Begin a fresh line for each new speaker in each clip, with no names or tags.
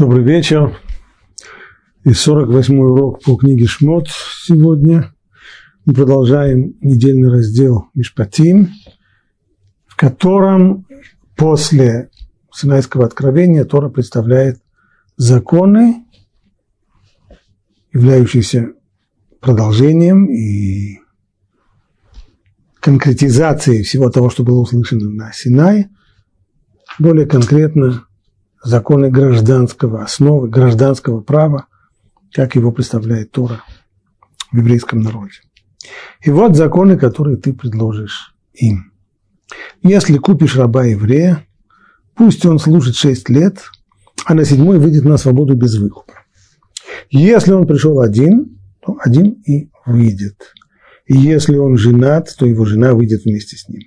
Добрый вечер. И 48-й урок по книге Шмот сегодня. Мы продолжаем недельный раздел Мишпатим, в котором после Синайского откровения Тора представляет законы, являющиеся продолжением и конкретизацией всего того, что было услышано на Синае, более конкретно законы гражданского, основы гражданского права, как его представляет Тора в еврейском народе. И вот законы, которые ты предложишь им. Если купишь раба еврея, пусть он служит шесть лет, а на седьмой выйдет на свободу без выкупа. Если он пришел один, то один и выйдет. И если он женат, то его жена выйдет вместе с ним.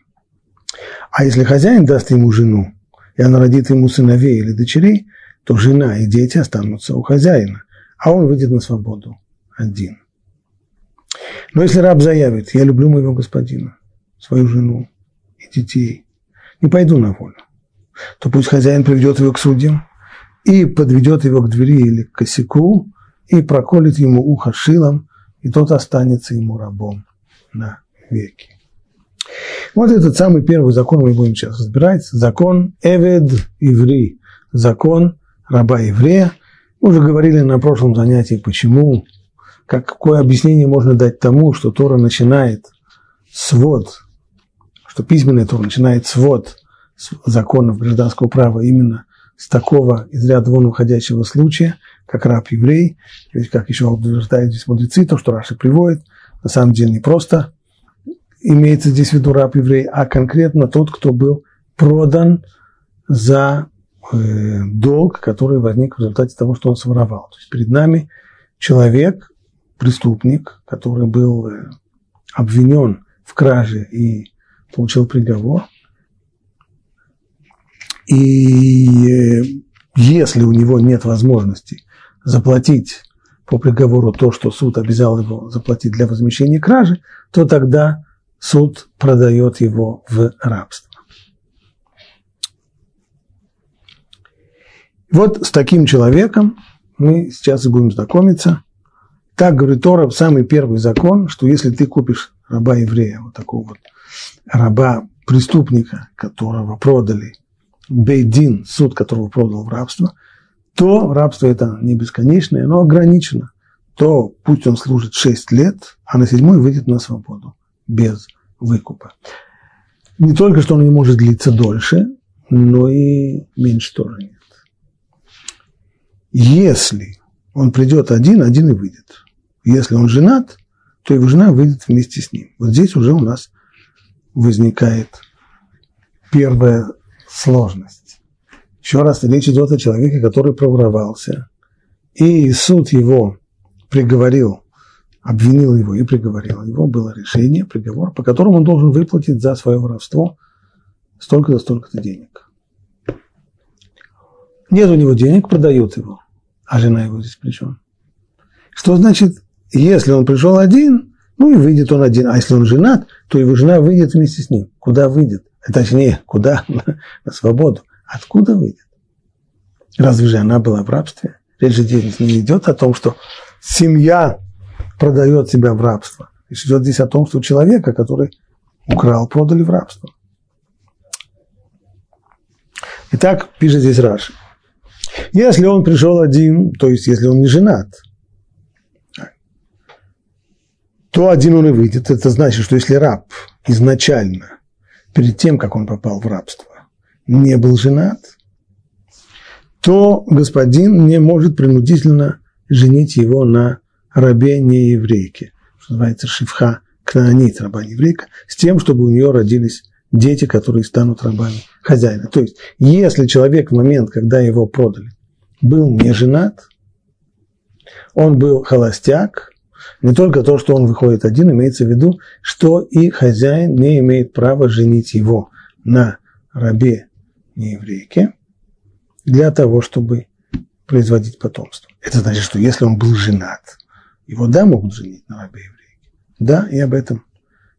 А если хозяин даст ему жену, и она родит ему сыновей или дочерей, то жена и дети останутся у хозяина, а он выйдет на свободу один. Но если раб заявит, я люблю моего господина, свою жену и детей, не пойду на волю, то пусть хозяин приведет его к судьям и подведет его к двери или к косяку и проколет ему ухо шилом, и тот останется ему рабом на веки. Вот этот самый первый закон мы будем сейчас разбирать. Закон Эвед Иври, закон раба еврея. Мы уже говорили на прошлом занятии, почему, как, какое объяснение можно дать тому, что Тора начинает свод, что письменная Тора начинает свод законов гражданского права именно с такого из ряда вон выходящего случая, как раб-еврей, ведь как еще утверждают здесь мудрецы, то, что Раши приводит, на самом деле не просто имеется здесь в виду раб еврей, а конкретно тот, кто был продан за э, долг, который возник в результате того, что он своровал. То есть перед нами человек, преступник, который был э, обвинен в краже и получил приговор. И э, если у него нет возможности заплатить по приговору то, что суд обязал его заплатить для возмещения кражи, то тогда суд продает его в рабство. Вот с таким человеком мы сейчас и будем знакомиться. Так говорит Тора, самый первый закон, что если ты купишь раба еврея, вот такого вот раба преступника, которого продали, Бейдин, суд которого продал в рабство, то рабство это не бесконечное, но ограничено, то пусть он служит 6 лет, а на седьмой выйдет на свободу без выкупа. Не только, что он не может длиться дольше, но и меньше тоже нет. Если он придет один, один и выйдет. Если он женат, то его жена выйдет вместе с ним. Вот здесь уже у нас возникает первая сложность. Еще раз, речь идет о человеке, который проворовался, и суд его приговорил обвинил его и приговорил его, было решение, приговор, по которому он должен выплатить за свое воровство столько-то, столько-то денег. Нет у него денег, продают его, а жена его здесь причем. Что значит, если он пришел один, ну и выйдет он один, а если он женат, то его жена выйдет вместе с ним. Куда выйдет? Точнее, куда? На свободу. Откуда выйдет? Разве же она была в рабстве? Речь же здесь не идет о том, что семья продает себя в рабство. Речь идет здесь о том, что человека, который украл, продали в рабство. Итак, пишет здесь Раши. Если он пришел один, то есть если он не женат, то один он и выйдет. Это значит, что если раб изначально, перед тем, как он попал в рабство, не был женат, то господин не может принудительно женить его на рабе не еврейке, что называется шифха кнаанит, раба еврейка, с тем, чтобы у нее родились дети, которые станут рабами хозяина. То есть, если человек в момент, когда его продали, был не женат, он был холостяк, не только то, что он выходит один, имеется в виду, что и хозяин не имеет права женить его на рабе не еврейке для того, чтобы производить потомство. Это значит, что если он был женат, его, да, могут женить на рабе еврейке. Да, и об этом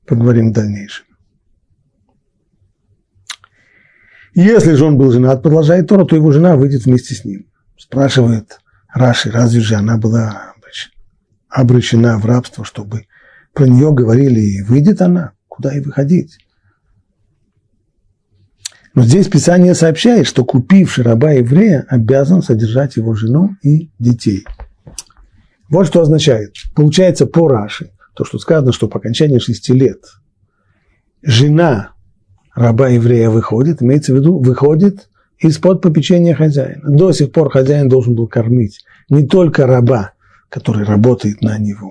поговорим в дальнейшем. Если же он был женат, продолжает Тора, то его жена выйдет вместе с ним. Спрашивает Раши, разве же она была обречена в рабство, чтобы про нее говорили, и выйдет она, куда и выходить. Но здесь Писание сообщает, что купивший раба еврея обязан содержать его жену и детей. Вот что означает. Получается по Раши, то, что сказано, что по окончании шести лет жена раба еврея выходит, имеется в виду, выходит из-под попечения хозяина. До сих пор хозяин должен был кормить не только раба, который работает на него,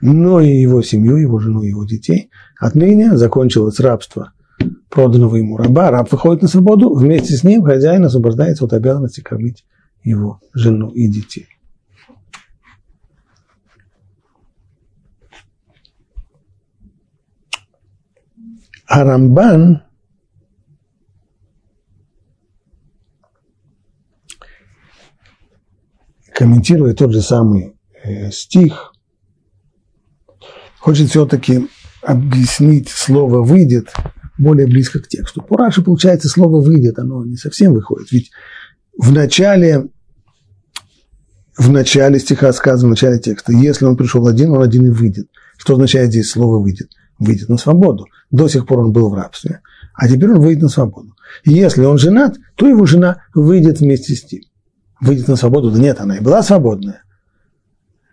но и его семью, его жену, его детей. Отныне закончилось рабство проданного ему раба, раб выходит на свободу, вместе с ним хозяин освобождается от обязанности кормить его жену и детей. А Рамбан комментируя тот же самый э, стих, хочет все-таки объяснить слово «выйдет» более близко к тексту. По Раши, получается, слово «выйдет», оно не совсем выходит. Ведь в начале, в начале стиха сказано, в начале текста, если он пришел один, он один и выйдет. Что означает здесь слово «выйдет»? Выйдет на свободу. До сих пор он был в рабстве, а теперь он выйдет на свободу. И если он женат, то его жена выйдет вместе с ним выйдет на свободу. Да нет, она и была свободная.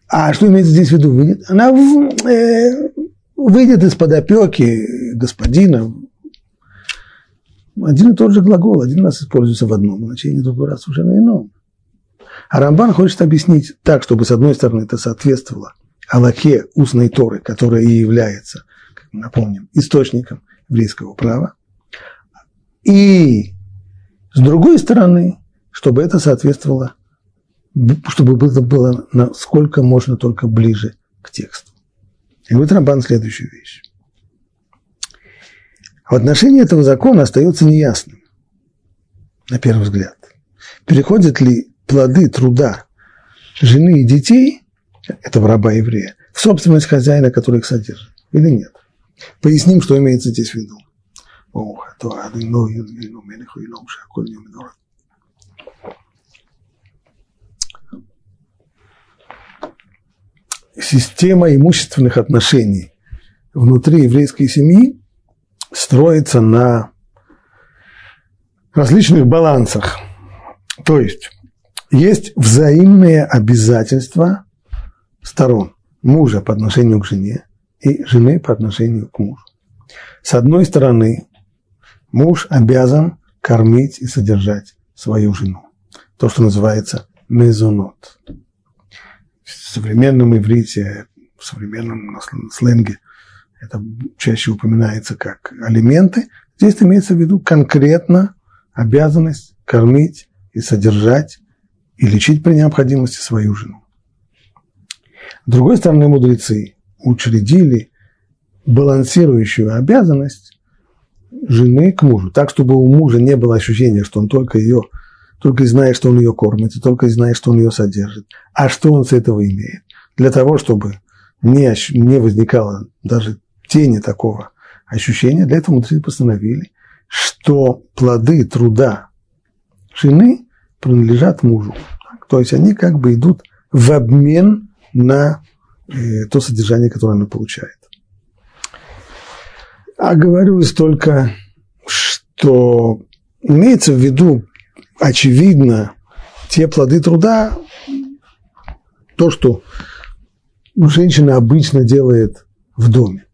А что имеется здесь в виду? Выйдет? Она э, выйдет из-под опеки господина. Один и тот же глагол, один раз используется в одном значении, другой раз уже на ином. А Рамбан хочет объяснить так, чтобы, с одной стороны, это соответствовало Аллахе устной Торы, которая и является, напомним, источником еврейского права. И, с другой стороны, чтобы это соответствовало, чтобы это было насколько можно только ближе к тексту. И вот Рамбан следующую вещь. В отношении этого закона остается неясным, на первый взгляд. Переходят ли плоды труда жены и детей, этого раба еврея, в собственность хозяина, который их содержит, или нет? Поясним, что имеется здесь в виду. система имущественных отношений внутри еврейской семьи строится на различных балансах. То есть есть взаимные обязательства сторон мужа по отношению к жене и жены по отношению к мужу. С одной стороны, муж обязан кормить и содержать свою жену. То, что называется мезонот современном иврите, в современном сленге это чаще упоминается как алименты. Здесь имеется в виду конкретно обязанность кормить и содержать и лечить при необходимости свою жену. С другой стороны, мудрецы учредили балансирующую обязанность жены к мужу, так, чтобы у мужа не было ощущения, что он только ее только и знает, что он ее кормит, и только и знает, что он ее содержит. А что он с этого имеет? Для того, чтобы не, не возникало даже тени такого ощущения, для этого мудрецы постановили, что плоды труда жены принадлежат мужу. То есть они как бы идут в обмен на э, то содержание, которое она получает. А говорю только, что имеется в виду очевидно, те плоды труда, то, что женщина обычно делает в доме.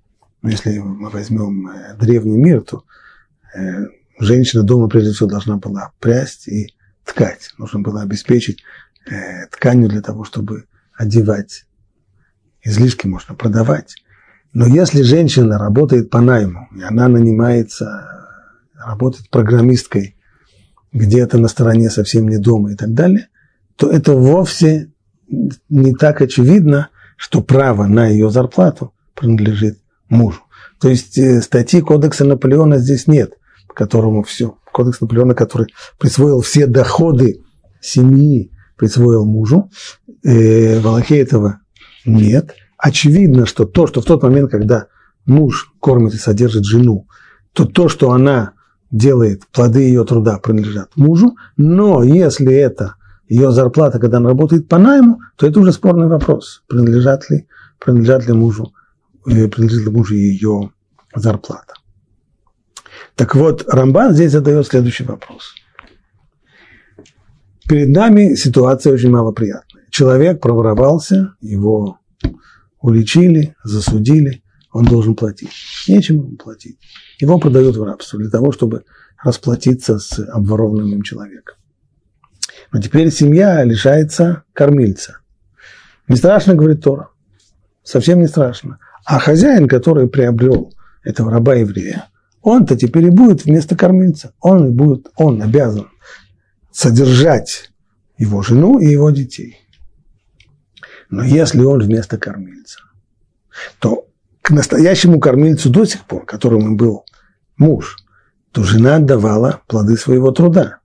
Если мы возьмем э, древний мир, то э, женщина дома прежде всего должна была прясть и ткать. Нужно было обеспечить тканью для того, чтобы одевать. Излишки можно продавать. Но если женщина работает по найму, и она нанимается, работает программисткой где-то на стороне совсем не дома и так далее, то это вовсе не так очевидно, что право на ее зарплату принадлежит мужу. То есть э, статьи Кодекса Наполеона здесь нет, по которому все. Кодекс Наполеона, который присвоил все доходы семьи, присвоил мужу. Э, в этого нет. Очевидно, что то, что в тот момент, когда муж кормит и содержит жену, то то, что она делает, плоды ее труда принадлежат мужу, но если это ее зарплата, когда она работает по найму, то это уже спорный вопрос, принадлежат ли, принадлежат ли мужу, э, принадлежит ли мужу ее зарплата. Так вот, Рамбан здесь задает следующий вопрос. Перед нами ситуация очень малоприятная. Человек проворовался, его уличили, засудили, он должен платить. Нечем ему платить. Его продают в рабство для того, чтобы расплатиться с обворованным человеком. Но теперь семья лишается кормильца. Не страшно, говорит Тора. Совсем не страшно. А хозяин, который приобрел этого раба-еврея, он-то теперь и будет вместо кормильца. Он и будет, он обязан содержать его жену и его детей. Но если он вместо кормильца, то к настоящему кормильцу до сих пор, которым был муж, то жена отдавала плоды своего труда.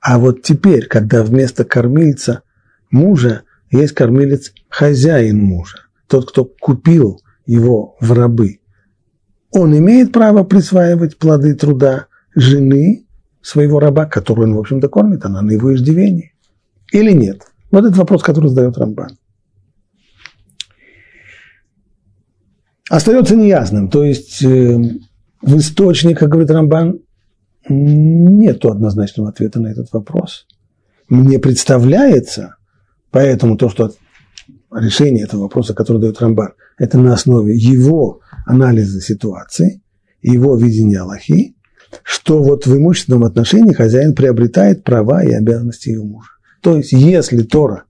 А вот теперь, когда вместо кормильца мужа есть кормилец хозяин мужа, тот, кто купил его в рабы, он имеет право присваивать плоды труда жены своего раба, которую он, в общем-то, кормит, она на его иждивении. Или нет? Вот этот вопрос, который задает Рамбан. Остается неясным. То есть э, в источниках, говорит Рамбан, нет однозначного ответа на этот вопрос. Мне представляется, поэтому то, что решение этого вопроса, который дает Рамбар, это на основе его анализа ситуации, его видения Аллахи, что вот в имущественном отношении хозяин приобретает права и обязанности ее мужа. То есть, если Тора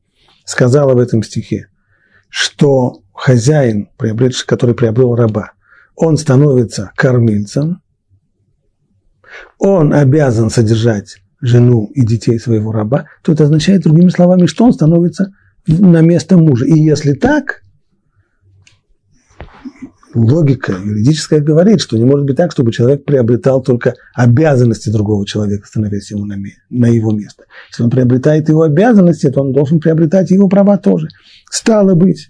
сказала в этом стихе, что хозяин, который приобрел раба, он становится кормильцем, он обязан содержать жену и детей своего раба, то это означает, другими словами, что он становится на место мужа. И если так, логика юридическая говорит, что не может быть так, чтобы человек приобретал только обязанности другого человека, становясь ему на, на его место. Если он приобретает его обязанности, то он должен приобретать его права тоже. Стало быть,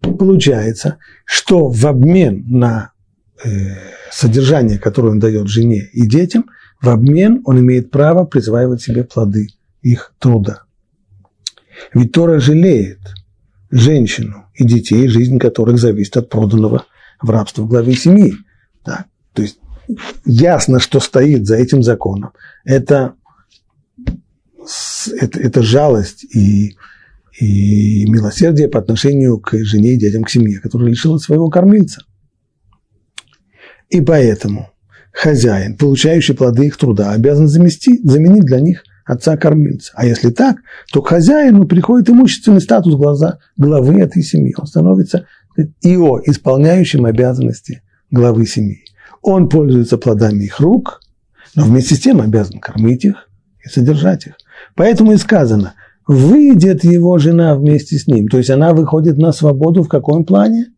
получается, что в обмен на Э, содержание, которое он дает жене и детям, в обмен он имеет право присваивать себе плоды их труда. Ведь Тора жалеет женщину и детей, жизнь которых зависит от проданного в рабство в главе семьи. Да? То есть ясно, что стоит за этим законом. Это, это, это жалость и, и милосердие по отношению к жене и детям, к семье, которая лишила своего кормильца. И поэтому хозяин, получающий плоды их труда, обязан заместить, заменить для них отца-кормильца. А если так, то хозяину приходит имущественный статус глаза главы этой семьи. Он становится ИО, исполняющим обязанности главы семьи. Он пользуется плодами их рук, но вместе с тем обязан кормить их и содержать их. Поэтому и сказано, выйдет его жена вместе с ним. То есть она выходит на свободу в каком плане?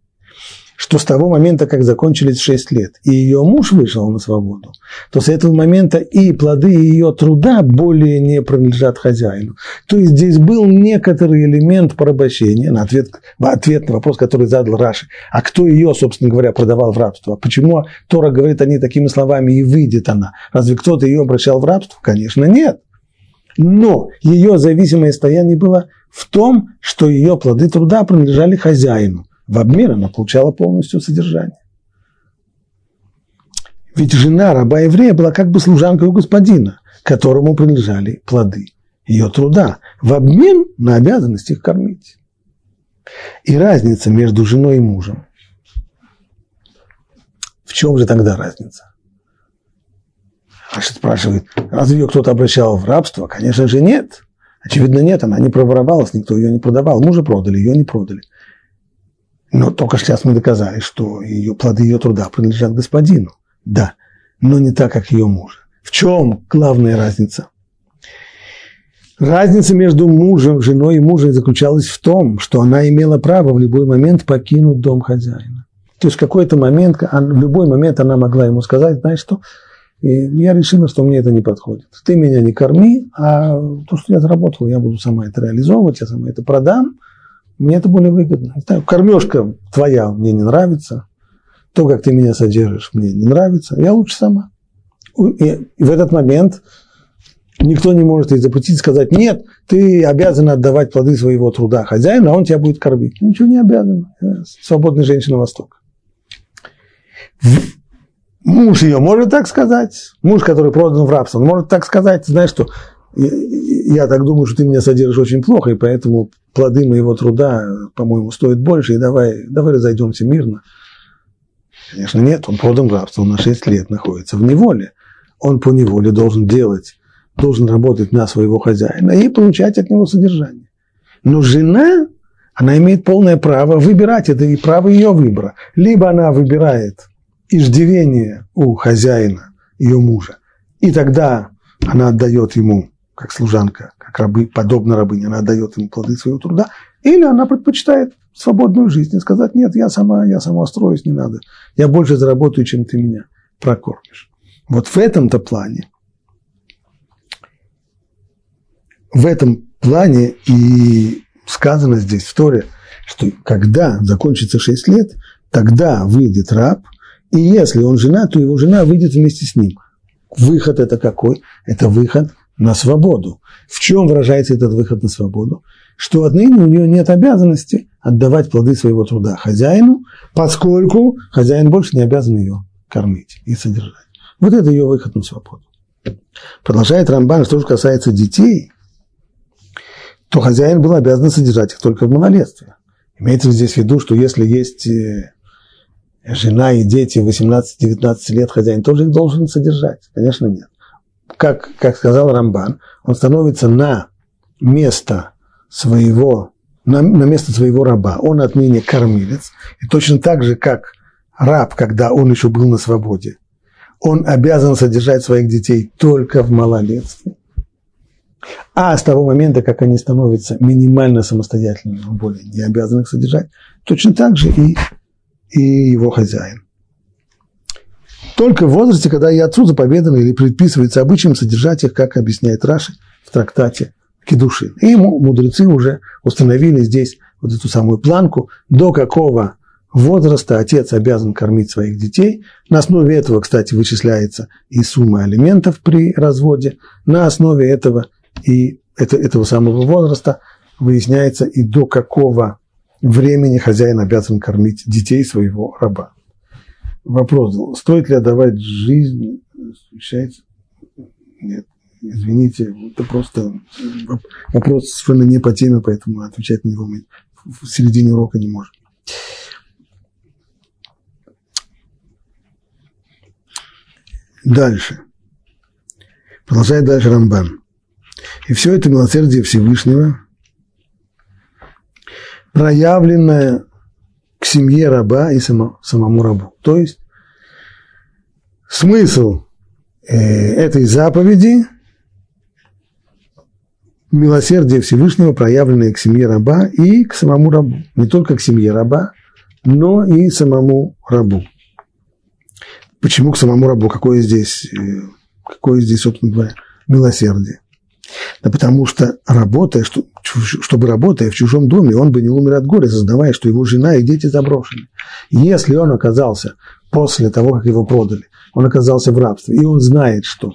Что с того момента, как закончились 6 лет, и ее муж вышел на свободу, то с этого момента и плоды ее труда более не принадлежат хозяину. То есть здесь был некоторый элемент порабощения, на ответ, ответ на вопрос, который задал Раши. А кто ее, собственно говоря, продавал в рабство? Почему Тора говорит о ней такими словами «и выйдет она»? Разве кто-то ее обращал в рабство? Конечно, нет. Но ее зависимое состояние было в том, что ее плоды труда принадлежали хозяину – в обмен она получала полностью содержание. Ведь жена раба-еврея была как бы служанкой у господина, которому принадлежали плоды ее труда, в обмен на обязанность их кормить. И разница между женой и мужем. В чем же тогда разница? Рашид спрашивает, разве ее кто-то обращал в рабство? Конечно же нет. Очевидно, нет, она не проворовалась, никто ее не продавал. Мужа продали, ее не продали. Но только сейчас мы доказали, что ее, плоды ее труда принадлежат господину. Да, но не так, как ее мужа. В чем главная разница? Разница между мужем, женой и мужем заключалась в том, что она имела право в любой момент покинуть дом хозяина. То есть в какой-то момент, в любой момент она могла ему сказать, знаешь что, я решила, что мне это не подходит. Ты меня не корми, а то, что я заработал, я буду сама это реализовывать, я сама это продам, мне это более выгодно. Кормежка твоя мне не нравится, то, как ты меня содержишь, мне не нравится, я лучше сама. И в этот момент Никто не может ей запретить, сказать, нет, ты обязан отдавать плоды своего труда хозяину, а он тебя будет кормить. Ничего не обязан. Свободная женщина Востока. Муж ее может так сказать. Муж, который продан в рабство, он может так сказать, знаешь что, я так думаю, что ты меня содержишь очень плохо, и поэтому плоды моего труда, по-моему, стоят больше, и давай, давай разойдемся мирно. Конечно, нет, он продан в рабство, он на 6 лет находится в неволе. Он по неволе должен делать, должен работать на своего хозяина и получать от него содержание. Но жена, она имеет полное право выбирать, это и право ее выбора. Либо она выбирает иждивение у хозяина, ее мужа, и тогда она отдает ему как служанка, как рабы, подобно рабыне, она отдает ему плоды своего труда, или она предпочитает свободную жизнь и сказать, нет, я сама, я сама строюсь, не надо, я больше заработаю, чем ты меня прокормишь. Вот в этом-то плане, в этом плане и сказано здесь в Торе, что когда закончится 6 лет, тогда выйдет раб, и если он жена, то его жена выйдет вместе с ним. Выход это какой? Это выход на свободу. В чем выражается этот выход на свободу? Что отныне у нее нет обязанности отдавать плоды своего труда хозяину, поскольку хозяин больше не обязан ее кормить и содержать. Вот это ее выход на свободу. Продолжает Рамбан, что же касается детей, то хозяин был обязан содержать их только в малолетстве. Имеется здесь в виду, что если есть э, жена и дети 18-19 лет, хозяин тоже их должен содержать? Конечно, нет как, как сказал Рамбан, он становится на место своего, на, на место своего раба. Он отныне кормилец. И точно так же, как раб, когда он еще был на свободе, он обязан содержать своих детей только в малолетстве. А с того момента, как они становятся минимально самостоятельными, он более не обязан их содержать, точно так же и, и его хозяин только в возрасте, когда и отцу заповедано или предписывается обычаем содержать их, как объясняет Раши в трактате Кедушин. И ему мудрецы уже установили здесь вот эту самую планку, до какого возраста отец обязан кормить своих детей. На основе этого, кстати, вычисляется и сумма алиментов при разводе. На основе этого и это, этого самого возраста выясняется и до какого времени хозяин обязан кормить детей своего раба вопрос, стоит ли отдавать жизнь, встречается? Нет, извините, это просто вопрос совершенно не по теме, поэтому отвечать на него мы в середине урока не можем. Дальше. Продолжает дальше Рамбан. И все это милосердие Всевышнего, проявленное к семье раба и само, самому рабу. То есть смысл э, этой заповеди милосердие Всевышнего, проявленное к семье раба и к самому рабу. Не только к семье раба, но и самому рабу. Почему к самому рабу? Какое здесь, э, какое здесь, собственно говоря, милосердие? Да потому что работая, что, чтобы работая в чужом доме, он бы не умер от горя, сознавая, что его жена и дети заброшены. Если он оказался после того, как его продали, он оказался в рабстве, и он знает, что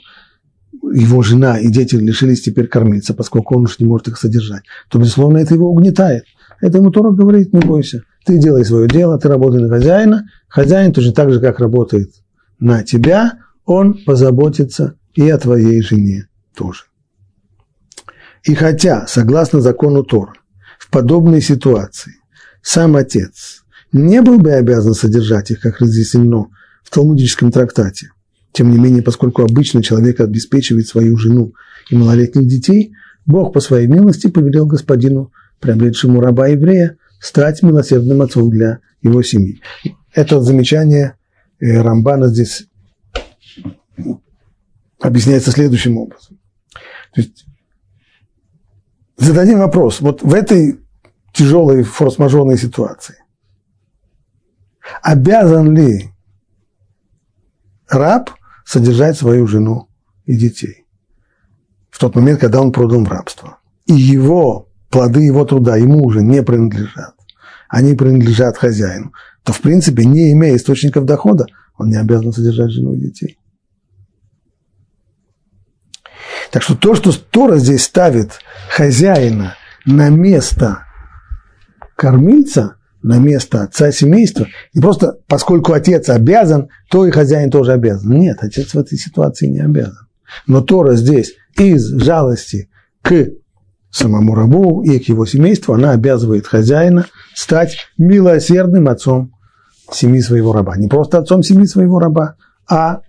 его жена и дети лишились теперь кормиться, поскольку он уж не может их содержать, то, безусловно, это его угнетает. Это ему Тора говорит, не бойся, ты делай свое дело, ты работай на хозяина, хозяин точно так же, как работает на тебя, он позаботится и о твоей жене тоже. И хотя, согласно закону Тора, в подобной ситуации сам отец не был бы обязан содержать их, как разъяснено в талмудическом трактате, тем не менее, поскольку обычно человек обеспечивает свою жену и малолетних детей, Бог по своей милости повелел господину, приобретшему раба-еврея, стать милосердным отцом для его семьи. Это замечание э, Рамбана здесь объясняется следующим образом. То есть зададим вопрос, вот в этой тяжелой форс-мажорной ситуации, обязан ли раб содержать свою жену и детей в тот момент, когда он продан в рабство? И его, плоды его труда ему уже не принадлежат, они принадлежат хозяину, то, в принципе, не имея источников дохода, он не обязан содержать жену и детей. Так что то, что Тора здесь ставит хозяина на место кормильца, на место отца семейства, не просто поскольку отец обязан, то и хозяин тоже обязан. Нет, отец в этой ситуации не обязан. Но Тора здесь из жалости к самому рабу и к его семейству, она обязывает хозяина стать милосердным отцом семьи своего раба. Не просто отцом семьи своего раба, а,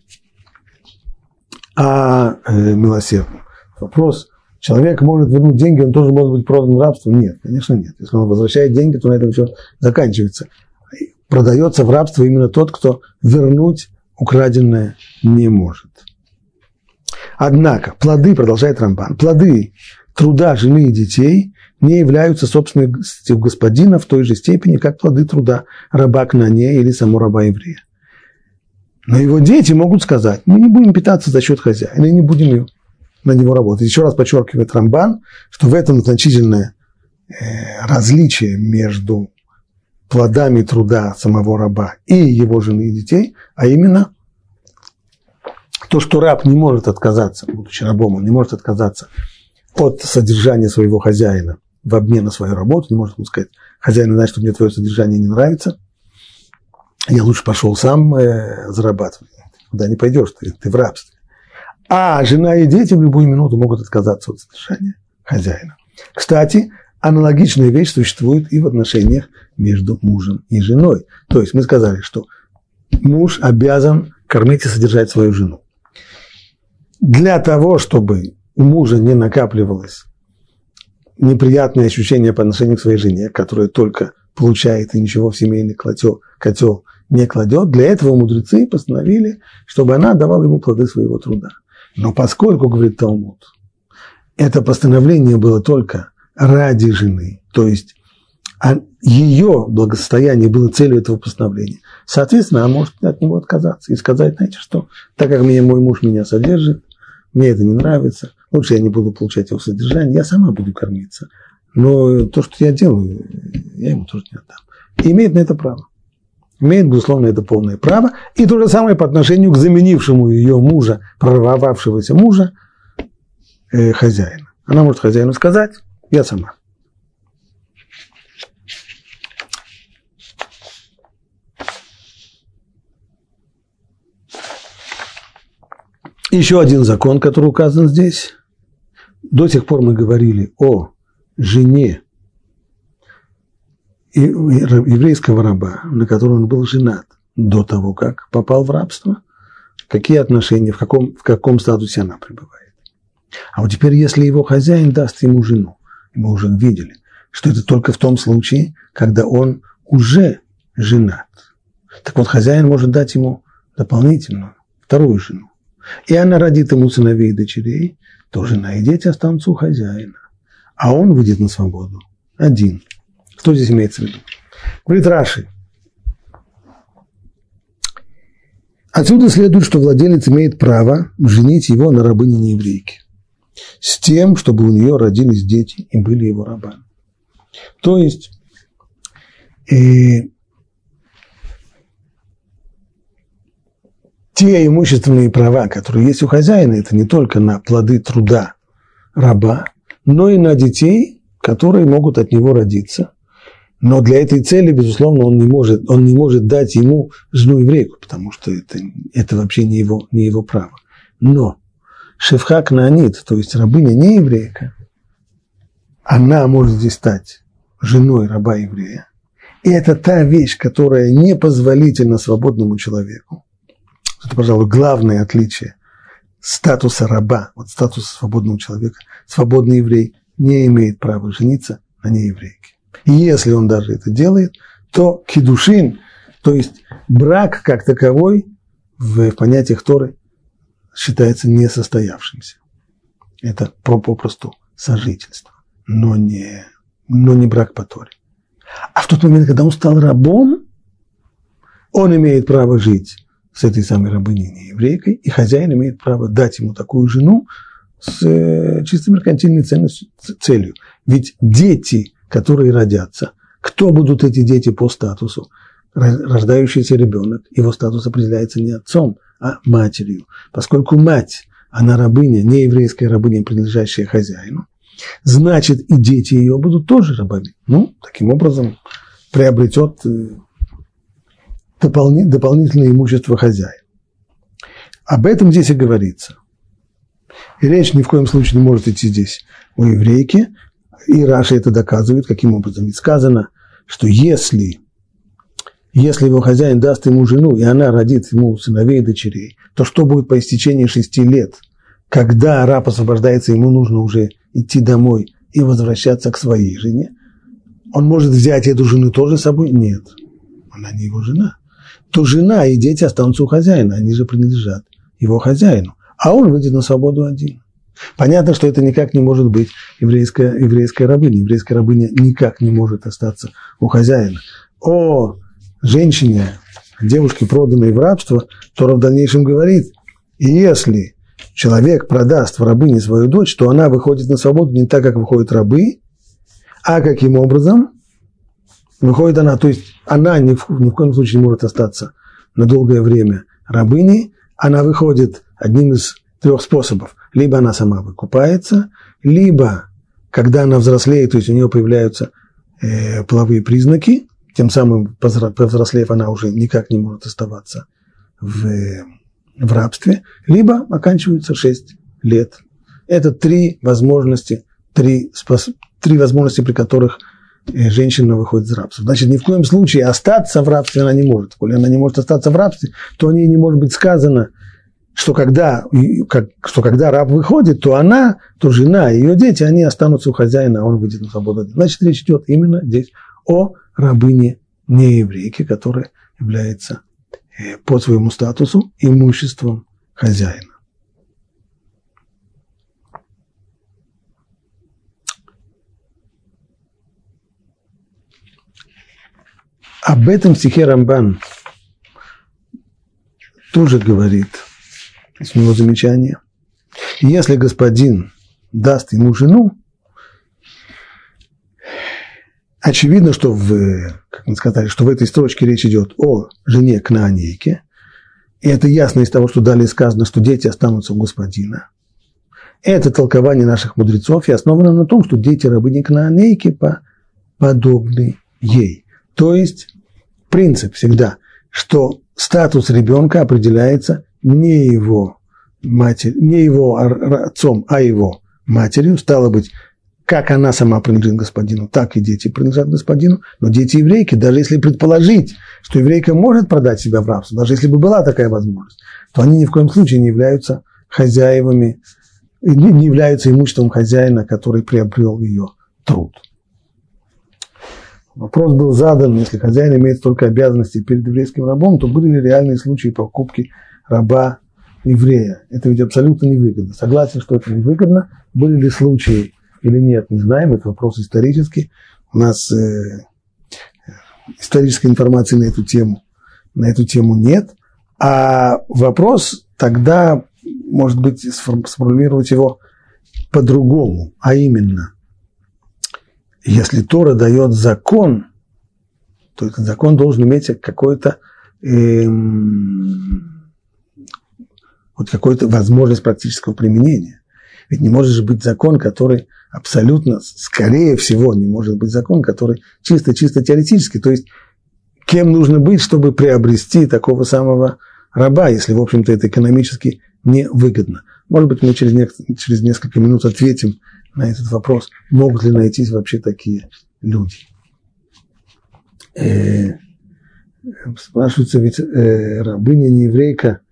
а э, милосердным. Вопрос, человек может вернуть деньги, он тоже может быть продан в рабство? Нет, конечно нет. Если он возвращает деньги, то на этом все заканчивается. Продается в рабство именно тот, кто вернуть украденное не может. Однако плоды, продолжает Рамбан, плоды труда жены и детей не являются собственностью господина в той же степени, как плоды труда раба Кнане или само раба еврея. Но его дети могут сказать, мы не будем питаться за счет хозяина, и не будем на него работать. Еще раз подчеркивает Рамбан, что в этом значительное э, различие между плодами труда самого раба и его жены и детей, а именно то, что раб не может отказаться, будучи рабом, он не может отказаться от содержания своего хозяина в обмен на свою работу, не может ему сказать, хозяин знает, что мне твое содержание не нравится, я лучше пошел сам э, зарабатывать. Куда не пойдешь, ты, ты в рабстве. А жена и дети в любую минуту могут отказаться от содержания хозяина. Кстати, аналогичная вещь существует и в отношениях между мужем и женой. То есть мы сказали, что муж обязан кормить и содержать свою жену. Для того, чтобы у мужа не накапливалось неприятное ощущение по отношению к своей жене, которая только получает и ничего в семейный котел, котел не кладет, для этого мудрецы постановили, чтобы она давала ему плоды своего труда. Но поскольку, говорит Талмуд, это постановление было только ради жены, то есть а ее благосостояние было целью этого постановления. Соответственно, она может от него отказаться и сказать, знаете что, так как меня, мой муж меня содержит, мне это не нравится, лучше я не буду получать его содержание, я сама буду кормиться. Но то, что я делаю, я ему тоже не отдам. И имеет на это право. Имеет, безусловно, это полное право. И то же самое по отношению к заменившему ее мужа, прорвавшегося мужа, э, хозяина. Она может хозяину сказать, я сама. Еще один закон, который указан здесь. До сих пор мы говорили о жене еврейского раба, на котором он был женат до того, как попал в рабство. Какие отношения, в каком, в каком статусе она пребывает. А вот теперь, если его хозяин даст ему жену, мы уже видели, что это только в том случае, когда он уже женат. Так вот, хозяин может дать ему дополнительную, вторую жену и она родит ему сыновей и дочерей, то жена и дети останутся у хозяина. А он выйдет на свободу. Один. Что здесь имеется в виду? Говорит Раши. Отсюда следует, что владелец имеет право женить его на рабыне нееврейке. С тем, чтобы у нее родились дети и были его рабами. То есть, э, те имущественные права, которые есть у хозяина, это не только на плоды труда раба, но и на детей, которые могут от него родиться. Но для этой цели, безусловно, он не может, он не может дать ему жену еврейку, потому что это, это вообще не его, не его право. Но Шевхак Наанит, то есть рабыня не еврейка, она может здесь стать женой раба еврея. И это та вещь, которая непозволительна свободному человеку. Это, пожалуй, главное отличие статуса раба от статуса свободного человека. Свободный еврей не имеет права жениться на нееврейке. И если он даже это делает, то кедушин, то есть брак как таковой в понятиях Торы считается несостоявшимся. Это попросту сожительство, но не, но не брак по Торе. А в тот момент, когда он стал рабом, он имеет право жить с этой самой рабыней еврейкой, и хозяин имеет право дать ему такую жену с э, чисто меркантильной целью. Ведь дети, которые родятся, кто будут эти дети по статусу? Рождающийся ребенок, его статус определяется не отцом, а матерью. Поскольку мать она рабыня, не еврейская рабыня, принадлежащая хозяину, значит и дети ее будут тоже рабами. Ну, таким образом приобретет э, дополнительное имущество хозяина. Об этом здесь и говорится. И речь ни в коем случае не может идти здесь о еврейке. И Раша это доказывает, каким образом. Ведь сказано, что если, если его хозяин даст ему жену, и она родит ему сыновей и дочерей, то что будет по истечении шести лет, когда раб освобождается, ему нужно уже идти домой и возвращаться к своей жене? Он может взять эту жену тоже с собой? Нет, она не его жена. То жена и дети останутся у хозяина, они же принадлежат его хозяину а он выйдет на свободу один. Понятно, что это никак не может быть еврейская, еврейская рабыня. Еврейская рабыня никак не может остаться у хозяина. О женщине, девушке, проданной в рабство, Тора в дальнейшем говорит, если человек продаст в рабыне свою дочь, то она выходит на свободу не так, как выходят рабы, а каким образом? Выходит она, то есть она ни в, ни в коем случае не может остаться на долгое время рабыней, она выходит одним из трех способов. Либо она сама выкупается, либо, когда она взрослеет, то есть у нее появляются э, половые признаки, тем самым, повзрослев, она уже никак не может оставаться в, в рабстве, либо оканчивается 6 лет. Это три возможности, три, спос, три возможности, при которых э, женщина выходит из рабства. Значит, ни в коем случае остаться в рабстве она не может. Коли она не может остаться в рабстве, то о ней не может быть сказано – что когда, как, что когда раб выходит, то она, то жена ее дети, они останутся у хозяина, а он выйдет на свободу. Значит, речь идет именно здесь о рабыне нееврейке, которая является э, по своему статусу имуществом хозяина. Об этом стихе Рамбан тоже говорит – с него замечание. Если господин даст ему жену, очевидно, что в, как мы сказали, что в этой строчке речь идет о жене Кнаанейке, и это ясно из того, что далее сказано, что дети останутся у господина. Это толкование наших мудрецов и основано на том, что дети рабыни Кнаанейки подобны ей. То есть принцип всегда, что статус ребенка определяется не его матерь, не его отцом, а его матерью, стало быть, как она сама принадлежит господину, так и дети принадлежат господину. Но дети еврейки, даже если предположить, что еврейка может продать себя в рабство, даже если бы была такая возможность, то они ни в коем случае не являются хозяевами, не являются имуществом хозяина, который приобрел ее труд. Вопрос был задан, если хозяин имеет столько обязанностей перед еврейским рабом, то были ли реальные случаи покупки раба еврея. Это ведь абсолютно невыгодно. Согласен, что это невыгодно. Были ли случаи или нет, не знаем. Это вопрос исторический. У нас э, исторической информации на эту тему, на эту тему нет. А вопрос тогда, может быть, сформулировать его по-другому, а именно, если Тора дает закон, то этот закон должен иметь какое-то эм, хоть какую-то возможность практического применения. Ведь не может же быть закон, который абсолютно, скорее всего, не может быть закон, который чисто-чисто теоретически. То есть, кем нужно быть, чтобы приобрести такого самого раба, если, в общем-то, это экономически невыгодно. Может быть, мы через, не, через несколько минут ответим на этот вопрос, могут ли найтись вообще такие люди. Э, спрашивается, ведь э, рабыня не еврейка –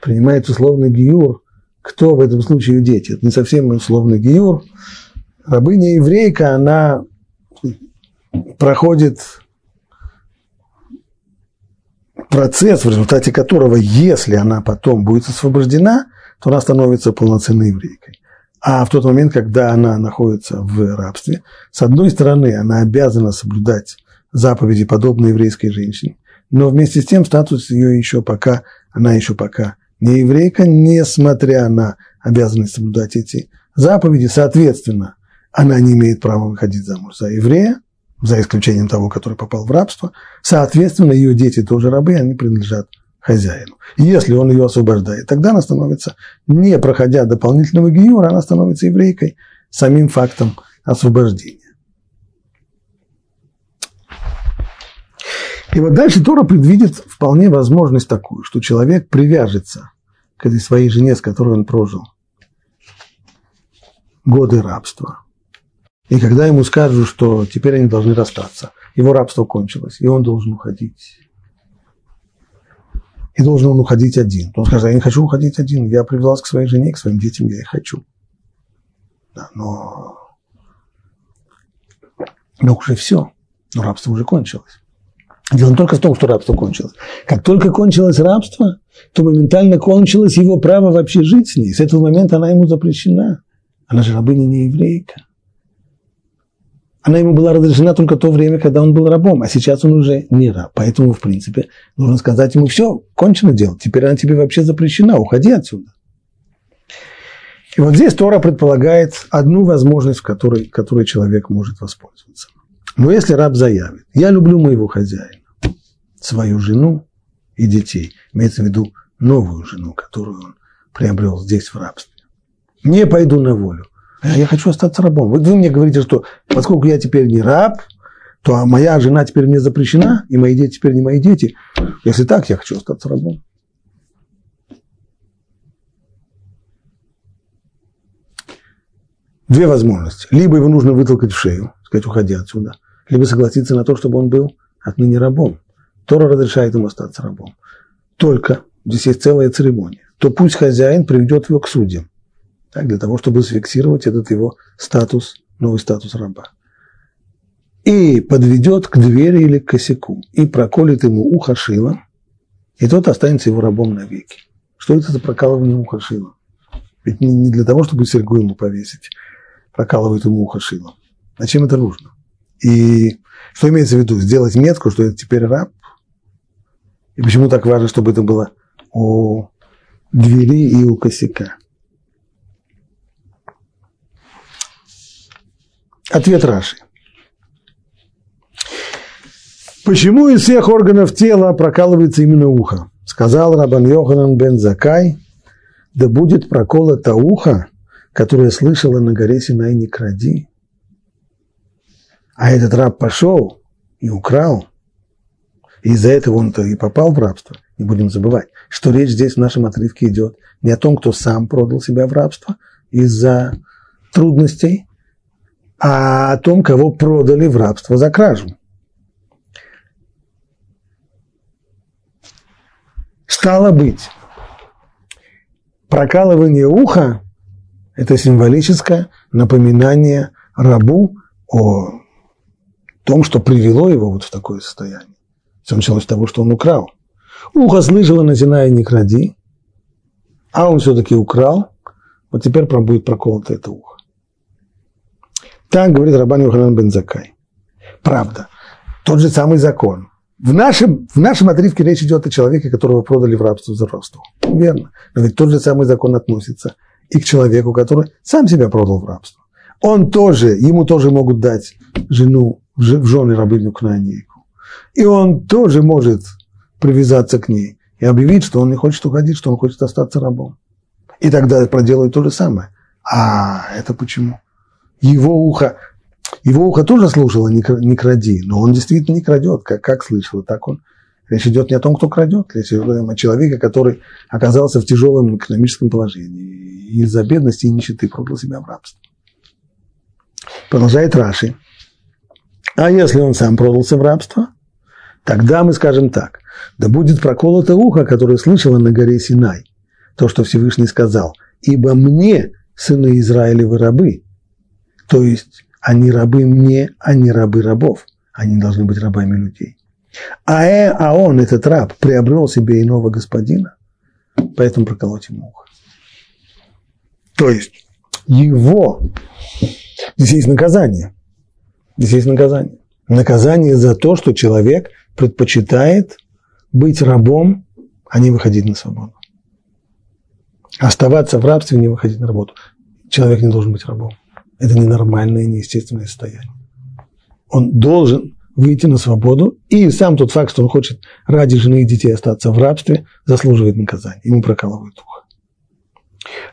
принимает условный гиюр, кто в этом случае дети? Это не совсем условный гиюр. Рабыня еврейка, она проходит процесс, в результате которого, если она потом будет освобождена, то она становится полноценной еврейкой. А в тот момент, когда она находится в рабстве, с одной стороны, она обязана соблюдать заповеди, подобные еврейской женщине, но вместе с тем статус ее еще пока, она еще пока не еврейка, несмотря на обязанность соблюдать эти заповеди, соответственно, она не имеет права выходить замуж за еврея, за исключением того, который попал в рабство. Соответственно, ее дети тоже рабы, они принадлежат хозяину. Если он ее освобождает, тогда она становится, не проходя дополнительного гиюра, она становится еврейкой самим фактом освобождения. И вот дальше Тора предвидит вполне возможность такую, что человек привяжется к этой своей жене, с которой он прожил годы рабства. И когда ему скажут, что теперь они должны расстаться, его рабство кончилось, и он должен уходить. И должен он уходить один. Он скажет, я не хочу уходить один, я привязался к своей жене, к своим детям, я их хочу. Да, но, но уже все, но рабство уже кончилось. Дело не только в том, что рабство кончилось. Как только кончилось рабство, то моментально кончилось его право вообще жить с ней. С этого момента она ему запрещена. Она же рабыня не еврейка. Она ему была разрешена только то время, когда он был рабом, а сейчас он уже не раб. Поэтому, в принципе, нужно сказать ему, все, кончено дело, теперь она тебе вообще запрещена, уходи отсюда. И вот здесь Тора предполагает одну возможность, которой, которой человек может воспользоваться. Но если раб заявит, я люблю моего хозяина, свою жену и детей, имеется в виду новую жену, которую он приобрел здесь в рабстве, не пойду на волю, а я хочу остаться рабом. Вы, вы мне говорите, что поскольку я теперь не раб, то моя жена теперь мне запрещена, и мои дети теперь не мои дети. Если так, я хочу остаться рабом. Две возможности. Либо его нужно вытолкать в шею, сказать, уходи отсюда, либо согласиться на то, чтобы он был отныне рабом. Тора разрешает ему остаться рабом. Только, здесь есть целая церемония, то пусть хозяин приведет его к судьям так, для того, чтобы зафиксировать этот его статус, новый статус раба. И подведет к двери или к косяку, и проколет ему ухо шилом, и тот останется его рабом навеки. Что это за прокалывание уха шилом? Ведь не для того, чтобы серьгу ему повесить, прокалывают ему ухо шилом. Зачем это нужно? И что имеется в виду? Сделать метку, что это теперь раб? И почему так важно, чтобы это было у двери и у косяка? Ответ Раши. Почему из всех органов тела прокалывается именно ухо? Сказал Рабан Йоханан бен Закай, да будет проколото ухо, которое слышала на горе Синай не кради. А этот раб пошел и украл. И из-за этого он-то и попал в рабство. Не будем забывать, что речь здесь в нашем отрывке идет не о том, кто сам продал себя в рабство из-за трудностей, а о том, кого продали в рабство за кражу. Стало быть, прокалывание уха – это символическое напоминание рабу о том, что привело его вот в такое состояние. Все началось с того, что он украл. Ухо слышало на Синае не кради, а он все-таки украл, вот теперь будет проколото это ухо. Так говорит Рабан Йоханан Бензакай. Правда. Тот же самый закон. В нашем, в нашем отрывке речь идет о человеке, которого продали в рабство за росту. Верно. Но ведь тот же самый закон относится и к человеку, который сам себя продал в рабство. Он тоже, ему тоже могут дать жену в жены рабыню Кнаанейку. И он тоже может привязаться к ней и объявить, что он не хочет уходить, что он хочет остаться рабом. И тогда проделают то же самое. А это почему? Его ухо, его ухо тоже слушало «не, кради», но он действительно не крадет, как, как слышал, так он. Речь идет не о том, кто крадет, речь идет о человеке, который оказался в тяжелом экономическом положении из-за бедности и нищеты продал себя в рабство. Продолжает Раши. А если он сам продался в рабство, тогда мы скажем так. Да будет проколото ухо, которое слышало на горе Синай. То, что Всевышний сказал. Ибо мне, сыны Израилевы рабы, то есть они рабы мне, а не рабы рабов. Они должны быть рабами людей. А, э, а он, этот раб, приобрел себе иного господина, поэтому проколоть ему ухо. То есть его, здесь есть наказание. Здесь есть наказание. Наказание за то, что человек предпочитает быть рабом, а не выходить на свободу. Оставаться в рабстве, не выходить на работу. Человек не должен быть рабом. Это ненормальное, неестественное состояние. Он должен выйти на свободу, и сам тот факт, что он хочет ради жены и детей остаться в рабстве, заслуживает наказания. Ему прокалывают ухо.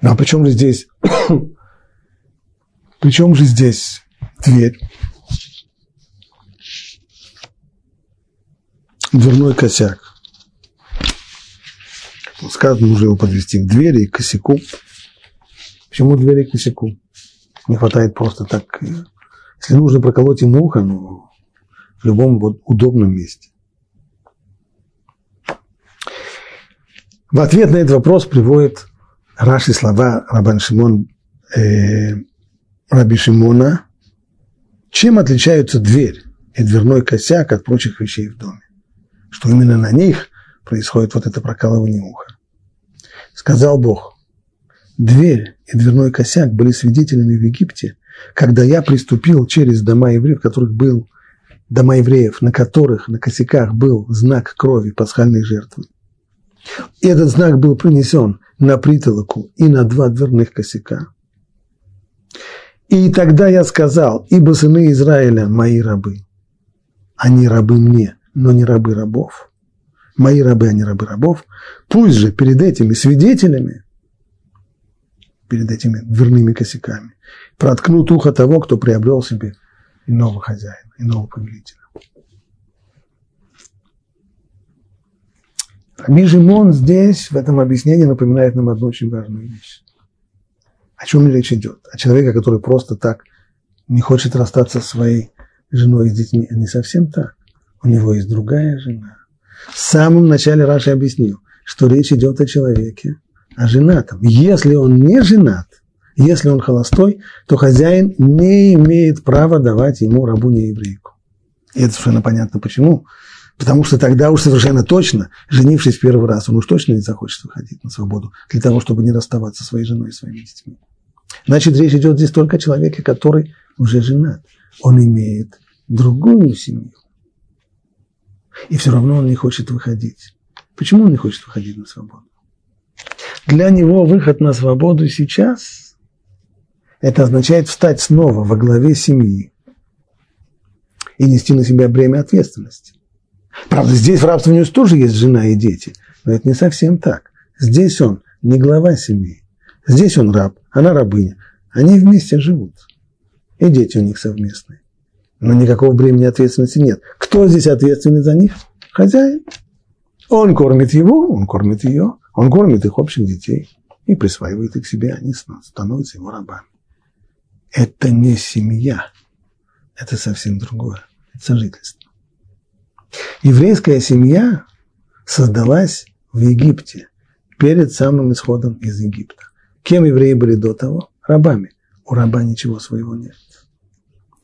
Ну а при чем же здесь, при чем же здесь дверь? Дверной косяк. Сказано уже его подвести к двери и к косяку. Почему двери к косяку? Не хватает просто так. Если нужно проколоть ему ухо, ну, в любом вот удобном месте. В ответ на этот вопрос приводит Раши слова Рабан Шимон, э, Раби Шимона, чем отличаются дверь и дверной косяк от прочих вещей в доме. Что именно на них происходит вот это прокалывание уха. Сказал Бог, дверь и дверной косяк были свидетелями в Египте, когда я приступил через дома евреев, которых был дома евреев, на которых на косяках был знак крови пасхальной жертвы. И этот знак был принесен на притолоку и на два дверных косяка. И тогда я сказал, ибо сыны Израиля мои рабы. Они рабы мне, но не рабы рабов. Мои рабы, не рабы рабов. Пусть же перед этими свидетелями, перед этими дверными косяками, проткнут ухо того, кто приобрел себе иного хозяина, иного повелителя. Раби Жимон здесь, в этом объяснении, напоминает нам одну очень важную вещь. О чем речь идет? О человеке, который просто так не хочет расстаться со своей женой и детьми. Не совсем так. У него есть другая жена. В самом начале Раши объяснил, что речь идет о человеке, о женатом. Если он не женат, если он холостой, то хозяин не имеет права давать ему рабу не еврейку. И это совершенно понятно почему. Потому что тогда уж совершенно точно, женившись первый раз, он уж точно не захочет выходить на свободу для того, чтобы не расставаться со своей женой и своими детьми. Значит, речь идет здесь только о человеке, который уже женат. Он имеет другую семью. И все равно он не хочет выходить. Почему он не хочет выходить на свободу? Для него выход на свободу сейчас это означает встать снова во главе семьи и нести на себя бремя ответственности. Правда, здесь в рабстве у него тоже есть жена и дети, но это не совсем так. Здесь он не глава семьи, здесь он раб, она рабыня. Они вместе живут, и дети у них совместные. Но никакого бремени ответственности нет. Кто здесь ответственный за них? Хозяин. Он кормит его, он кормит ее, он кормит их общих детей и присваивает их себе, они становятся его рабами это не семья, это совсем другое, это сожительство. Еврейская семья создалась в Египте перед самым исходом из Египта. Кем евреи были до того? Рабами. У раба ничего своего нет.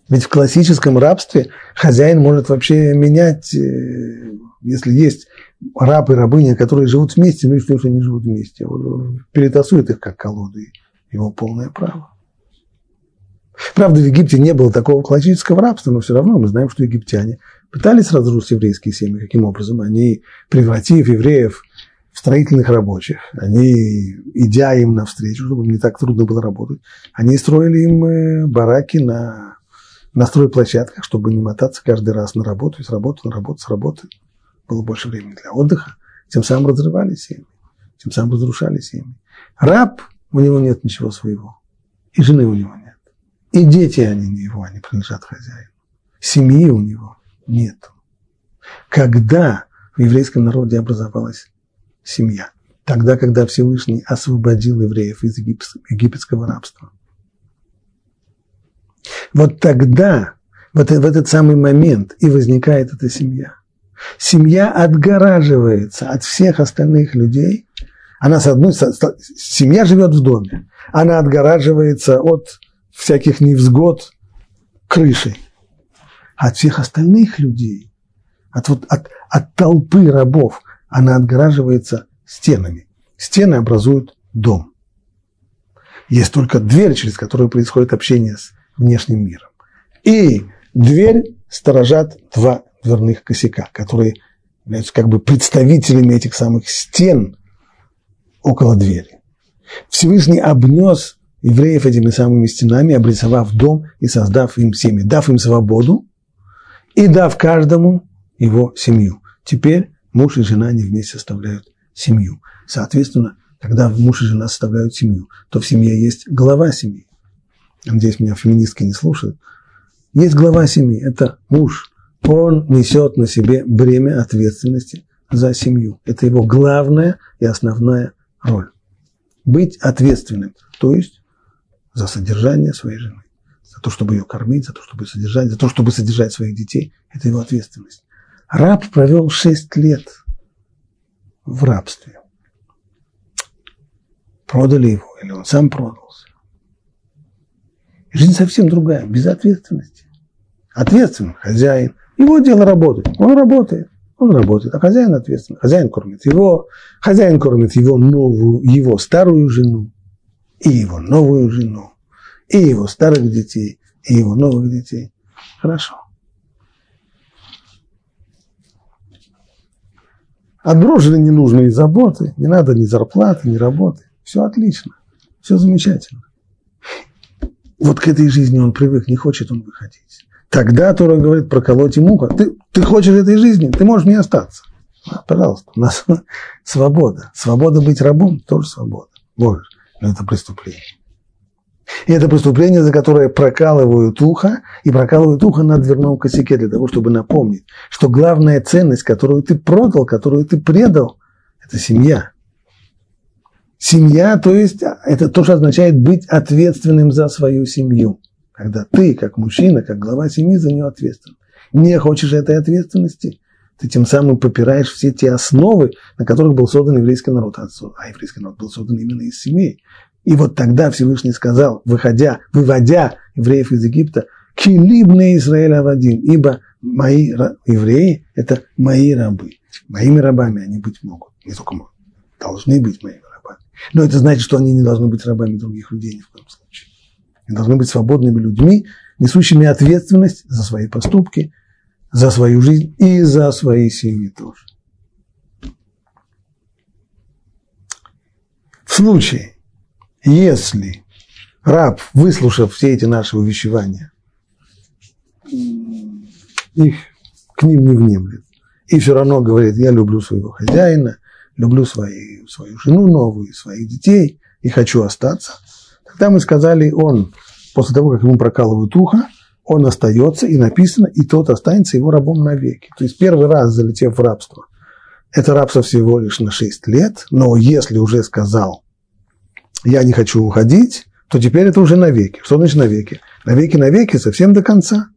Ведь в классическом рабстве хозяин может вообще менять, э, если есть раб и рабыня, которые живут вместе, ну и что, что они живут вместе, перетасует их как колоды, его полное право. Правда, в Египте не было такого классического рабства, но все равно мы знаем, что египтяне пытались разрушить еврейские семьи. Каким образом? Они, превратив евреев в строительных рабочих, они, идя им навстречу, чтобы им не так трудно было работать, они строили им э, бараки на, на стройплощадках, чтобы не мотаться каждый раз на работу, с работы на работу, с работы. Было больше времени для отдыха. Тем самым разрывали семьи, тем самым разрушали семьи. Раб, у него нет ничего своего, и жены у него нет. И дети они не его, они принадлежат хозяину. Семьи у него нет. Когда в еврейском народе образовалась семья? Тогда, когда Всевышний освободил евреев из египетского рабства. Вот тогда, вот в этот самый момент и возникает эта семья. Семья отгораживается от всех остальных людей. Она с одной семья живет в доме, она отгораживается от всяких невзгод крышей. От всех остальных людей, от, вот, от, от толпы рабов, она отгораживается стенами. Стены образуют дом. Есть только дверь, через которую происходит общение с внешним миром. И дверь сторожат два дверных косяка, которые являются как бы представителями этих самых стен около двери. Всевышний обнес евреев этими самыми стенами, обрисовав дом и создав им семьи, дав им свободу и дав каждому его семью. Теперь муж и жена не вместе составляют семью. Соответственно, когда муж и жена составляют семью, то в семье есть глава семьи. Надеюсь, меня феминистки не слушают. Есть глава семьи, это муж. Он несет на себе бремя ответственности за семью. Это его главная и основная роль. Быть ответственным, то есть за содержание своей жены, за то, чтобы ее кормить, за то, чтобы содержать, за то, чтобы содержать своих детей. Это его ответственность. Раб провел шесть лет в рабстве. Продали его, или он сам продался. Жизнь совсем другая, без ответственности. Ответственный хозяин. Его дело работать. Он работает. Он работает, а хозяин ответственный. Хозяин кормит его, хозяин кормит его новую, его старую жену, и его новую жену, и его старых детей, и его новых детей. Хорошо. Отброшены ненужные заботы, не надо ни зарплаты, ни работы. Все отлично, все замечательно. Вот к этой жизни он привык, не хочет он выходить. Тогда Тора говорит проколоть ему ухо. Ты, ты хочешь этой жизни, ты можешь не остаться. А, пожалуйста, у нас свобода. Свобода быть рабом тоже свобода. Можешь. Но это преступление. И это преступление, за которое прокалывают ухо, и прокалывают ухо на дверном косяке для того, чтобы напомнить, что главная ценность, которую ты продал, которую ты предал, это семья. Семья, то есть, это тоже означает быть ответственным за свою семью когда ты, как мужчина, как глава семьи, за нее ответственен. Не хочешь этой ответственности, ты тем самым попираешь все те основы, на которых был создан еврейский народ. А еврейский народ был создан именно из семей. И вот тогда Всевышний сказал, выходя, выводя евреев из Египта, «Килибные Израиля Вадим», ибо мои евреи – это мои рабы. Моими рабами они быть могут. Не только могут, должны быть моими рабами. Но это значит, что они не должны быть рабами других людей ни в коем случае. Должны быть свободными людьми, несущими ответственность за свои поступки, за свою жизнь и за свои семьи тоже. В случае, если раб, выслушав все эти наши увещевания, их к ним не внемлет, и все равно говорит, я люблю своего хозяина, люблю свои, свою жену новую, своих детей и хочу остаться – Тогда мы сказали, он, после того, как ему прокалывают ухо, он остается, и написано, и тот останется его рабом навеки. То есть первый раз залетев в рабство, это рабство всего лишь на 6 лет, но если уже сказал, я не хочу уходить, то теперь это уже навеки. Что значит навеки? Навеки, навеки, совсем до конца.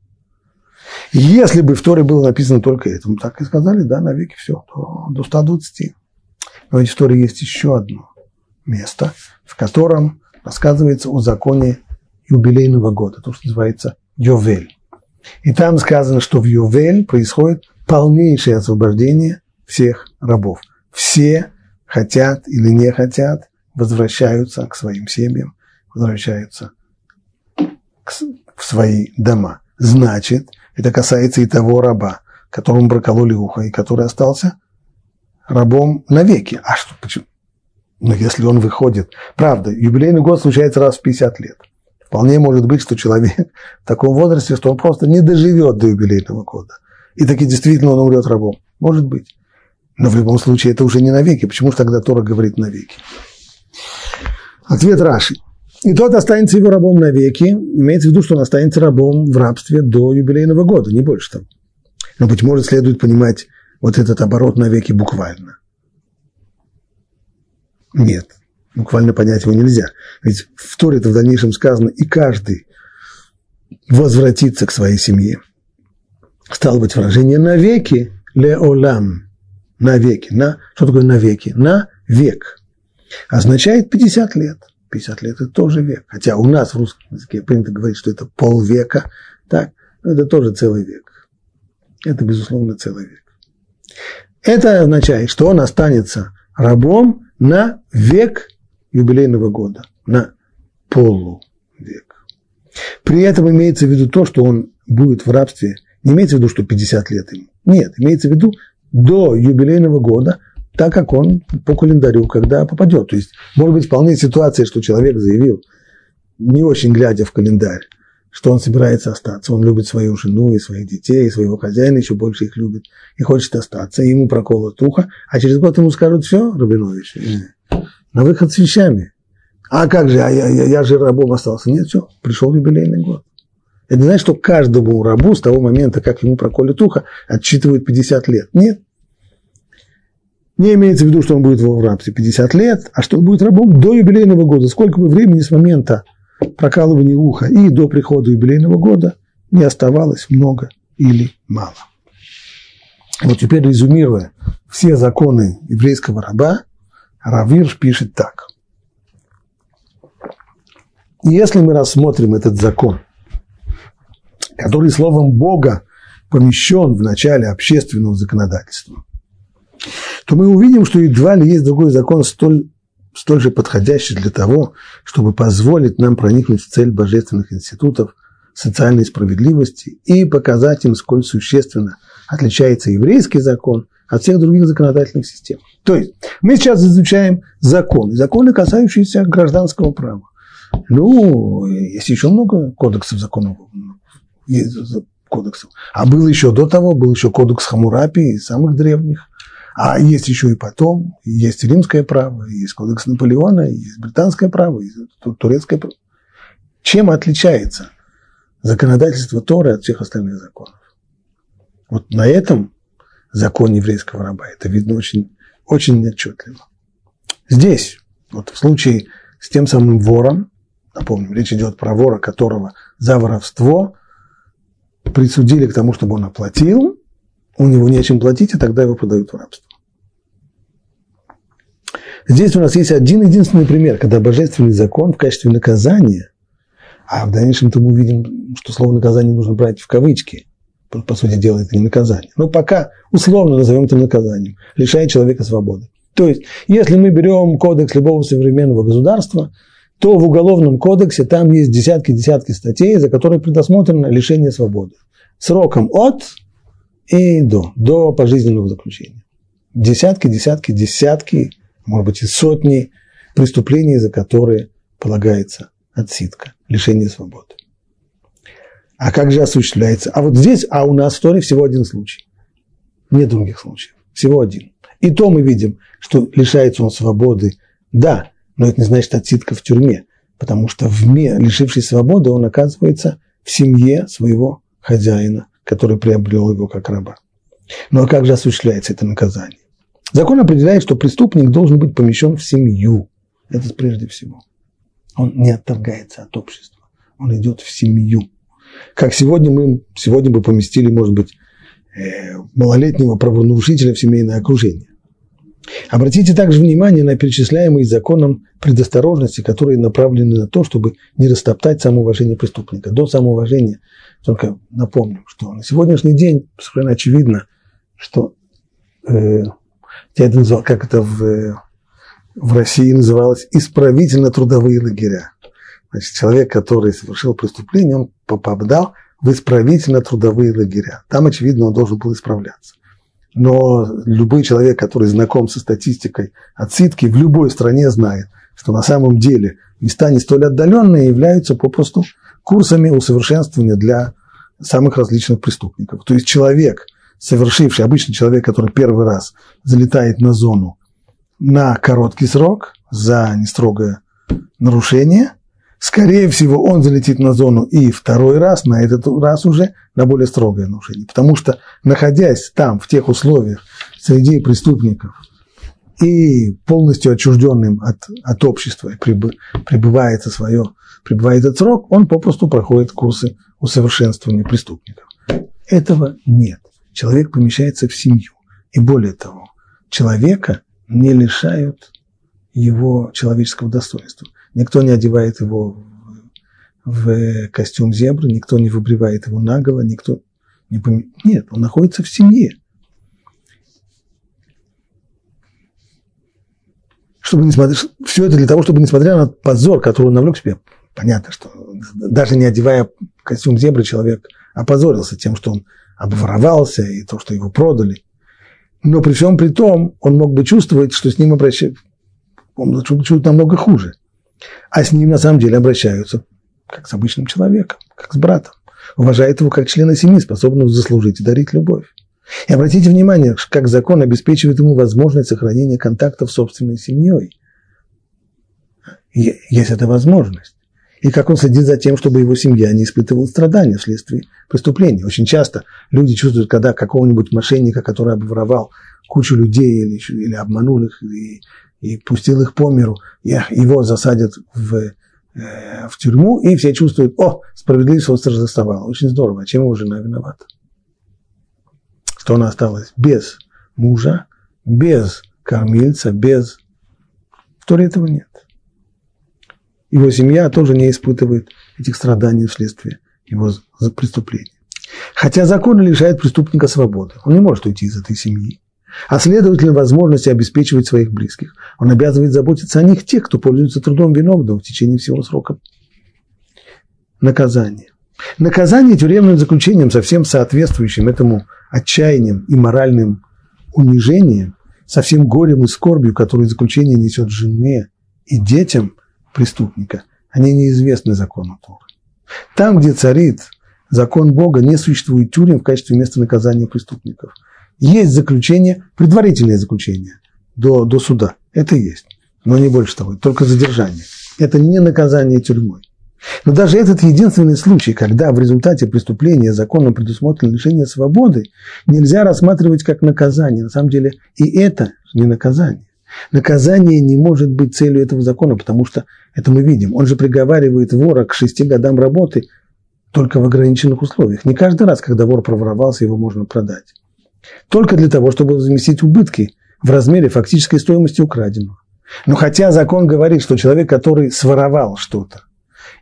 Если бы в Торе было написано только это, мы так и сказали, да, навеки все, то до 120. Но в Торе есть еще одно место, в котором рассказывается о законе юбилейного года, то, что называется Йовель. И там сказано, что в Йовель происходит полнейшее освобождение всех рабов. Все хотят или не хотят, возвращаются к своим семьям, возвращаются в свои дома. Значит, это касается и того раба, которому прокололи ухо, и который остался рабом навеки. А что, почему? Но если он выходит... Правда, юбилейный год случается раз в 50 лет. Вполне может быть, что человек в таком возрасте, что он просто не доживет до юбилейного года. И таки действительно он умрет рабом. Может быть. Но в любом случае это уже не навеки. Почему же тогда Тора говорит навеки? Ответ Раши. И тот останется его рабом навеки. Имеется в виду, что он останется рабом в рабстве до юбилейного года, не больше того. Но, быть может, следует понимать вот этот оборот навеки буквально. Нет, буквально понять его нельзя. Ведь в Торе это в дальнейшем сказано, и каждый возвратится к своей семье. Стало быть, выражение навеки, леолам, навеки, на, что такое навеки? На век. Означает 50 лет. 50 лет – это тоже век. Хотя у нас в русском языке принято говорить, что это полвека, так, но это тоже целый век. Это, безусловно, целый век. Это означает, что он останется рабом на век юбилейного года, на полувек. При этом имеется в виду то, что он будет в рабстве, не имеется в виду, что 50 лет ему. Нет, имеется в виду до юбилейного года, так как он по календарю, когда попадет. То есть, может быть, вполне ситуация, что человек заявил, не очень глядя в календарь, что он собирается остаться. Он любит свою жену и своих детей, и своего хозяина, еще больше их любит, и хочет остаться. И ему проколот ухо, а через год ему скажут, все, Рабинович, э, на выход с вещами. А как же, а я, я, я же рабом остался. Нет, все, пришел юбилейный год. Это не значит, что каждому рабу с того момента, как ему проколет ухо, отчитывают 50 лет. Нет. Не имеется в виду, что он будет в рабстве 50 лет, а что он будет рабом до юбилейного года. Сколько бы времени с момента прокалывания уха и до прихода юбилейного года не оставалось много или мало. Вот теперь резюмируя все законы еврейского раба, Равирш пишет так. Если мы рассмотрим этот закон, который словом Бога помещен в начале общественного законодательства, то мы увидим, что едва ли есть другой закон столь столь же подходящий для того, чтобы позволить нам проникнуть в цель божественных институтов социальной справедливости и показать им, сколь существенно отличается еврейский закон от всех других законодательных систем. То есть мы сейчас изучаем законы, законы, касающиеся гражданского права. Ну, есть еще много кодексов законов, кодексов. А был еще до того, был еще кодекс Хамурапи самых древних – а есть еще и потом, есть римское право, есть кодекс Наполеона, есть британское право, есть турецкое право. Чем отличается законодательство Торы от всех остальных законов? Вот на этом закон еврейского раба это видно очень, очень отчетливо. Здесь, вот в случае с тем самым вором, напомним, речь идет про вора, которого за воровство присудили к тому, чтобы он оплатил, у него нечем платить, и тогда его продают в рабство. Здесь у нас есть один единственный пример, когда божественный закон в качестве наказания, а в дальнейшем-то мы увидим, что слово наказание нужно брать в кавычки, по, сути дела это не наказание, но пока условно назовем это наказанием, лишает человека свободы. То есть, если мы берем кодекс любого современного государства, то в Уголовном кодексе там есть десятки-десятки статей, за которые предусмотрено лишение свободы. Сроком от и до, до пожизненного заключения. Десятки, десятки, десятки может быть и сотни преступлений, за которые полагается отсидка, лишение свободы. А как же осуществляется? А вот здесь, а у нас в Торе всего один случай. Нет других случаев. Всего один. И то мы видим, что лишается он свободы, да, но это не значит отсидка в тюрьме, потому что в ме, лишившись свободы, он оказывается в семье своего хозяина, который приобрел его как раба. Ну а как же осуществляется это наказание? Закон определяет, что преступник должен быть помещен в семью. Это прежде всего. Он не отторгается от общества. Он идет в семью. Как сегодня мы сегодня бы поместили, может быть, э, малолетнего правонарушителя в семейное окружение. Обратите также внимание на перечисляемые законом предосторожности, которые направлены на то, чтобы не растоптать самоуважение преступника. До самоуважения, только напомню, что на сегодняшний день совершенно очевидно, что э, я это назвал, как это в, в России называлось, исправительно-трудовые лагеря. Значит, человек, который совершил преступление, он попадал в исправительно-трудовые лагеря. Там, очевидно, он должен был исправляться. Но любой человек, который знаком со статистикой отсидки, в любой стране знает, что на самом деле места не столь отдаленные являются попросту курсами усовершенствования для самых различных преступников. То есть человек, совершивший, обычный человек, который первый раз залетает на зону на короткий срок за нестрогое нарушение, скорее всего, он залетит на зону и второй раз, на этот раз уже на более строгое нарушение. Потому что, находясь там, в тех условиях, среди преступников, и полностью отчужденным от, от общества, пребывает, свое, пребывает этот срок, он попросту проходит курсы усовершенствования преступников. Этого нет человек помещается в семью. И более того, человека не лишают его человеческого достоинства. Никто не одевает его в костюм зебры, никто не выбривает его наголо, никто не пом... Нет, он находится в семье. Чтобы не смотреть, все это для того, чтобы, несмотря на позор, который он навлек себе, понятно, что даже не одевая костюм зебры, человек опозорился тем, что он обворовался, и то, что его продали. Но при всем при том, он мог бы чувствовать, что с ним обращаются, он чувствует намного хуже. А с ним на самом деле обращаются как с обычным человеком, как с братом. Уважает его как члена семьи, способного заслужить и дарить любовь. И обратите внимание, как закон обеспечивает ему возможность сохранения контактов с собственной семьей. Есть эта возможность. И как он следит за тем, чтобы его семья не испытывала страдания вследствие преступления. Очень часто люди чувствуют, когда какого-нибудь мошенника, который обворовал кучу людей или, или обманул их и, и пустил их по миру, его засадят в, э, в тюрьму, и все чувствуют, о, справедливость восторжествовала. Очень здорово. А чем его жена виновата? Что она осталась без мужа, без кормильца, без... В Торе этого нет. Его семья тоже не испытывает этих страданий вследствие его преступления. Хотя закон лишает преступника свободы. Он не может уйти из этой семьи. А следовательно, возможности обеспечивать своих близких. Он обязывает заботиться о них тех, кто пользуется трудом виновного в течение всего срока наказания. Наказание тюремным заключением, совсем соответствующим этому отчаянием и моральным унижением, со всем горем и скорбью, которое заключение несет жене и детям преступника, они неизвестны закону Торы. Там, где царит закон Бога, не существует тюрем в качестве места наказания преступников. Есть заключение, предварительное заключение до, до суда. Это есть. Но не больше того, только задержание. Это не наказание тюрьмой. Но даже этот единственный случай, когда в результате преступления законом предусмотрено лишение свободы, нельзя рассматривать как наказание. На самом деле и это не наказание. Наказание не может быть целью этого закона, потому что это мы видим. Он же приговаривает вора к шести годам работы только в ограниченных условиях. Не каждый раз, когда вор проворовался, его можно продать. Только для того, чтобы возместить убытки в размере фактической стоимости украденного. Но хотя закон говорит, что человек, который своровал что-то,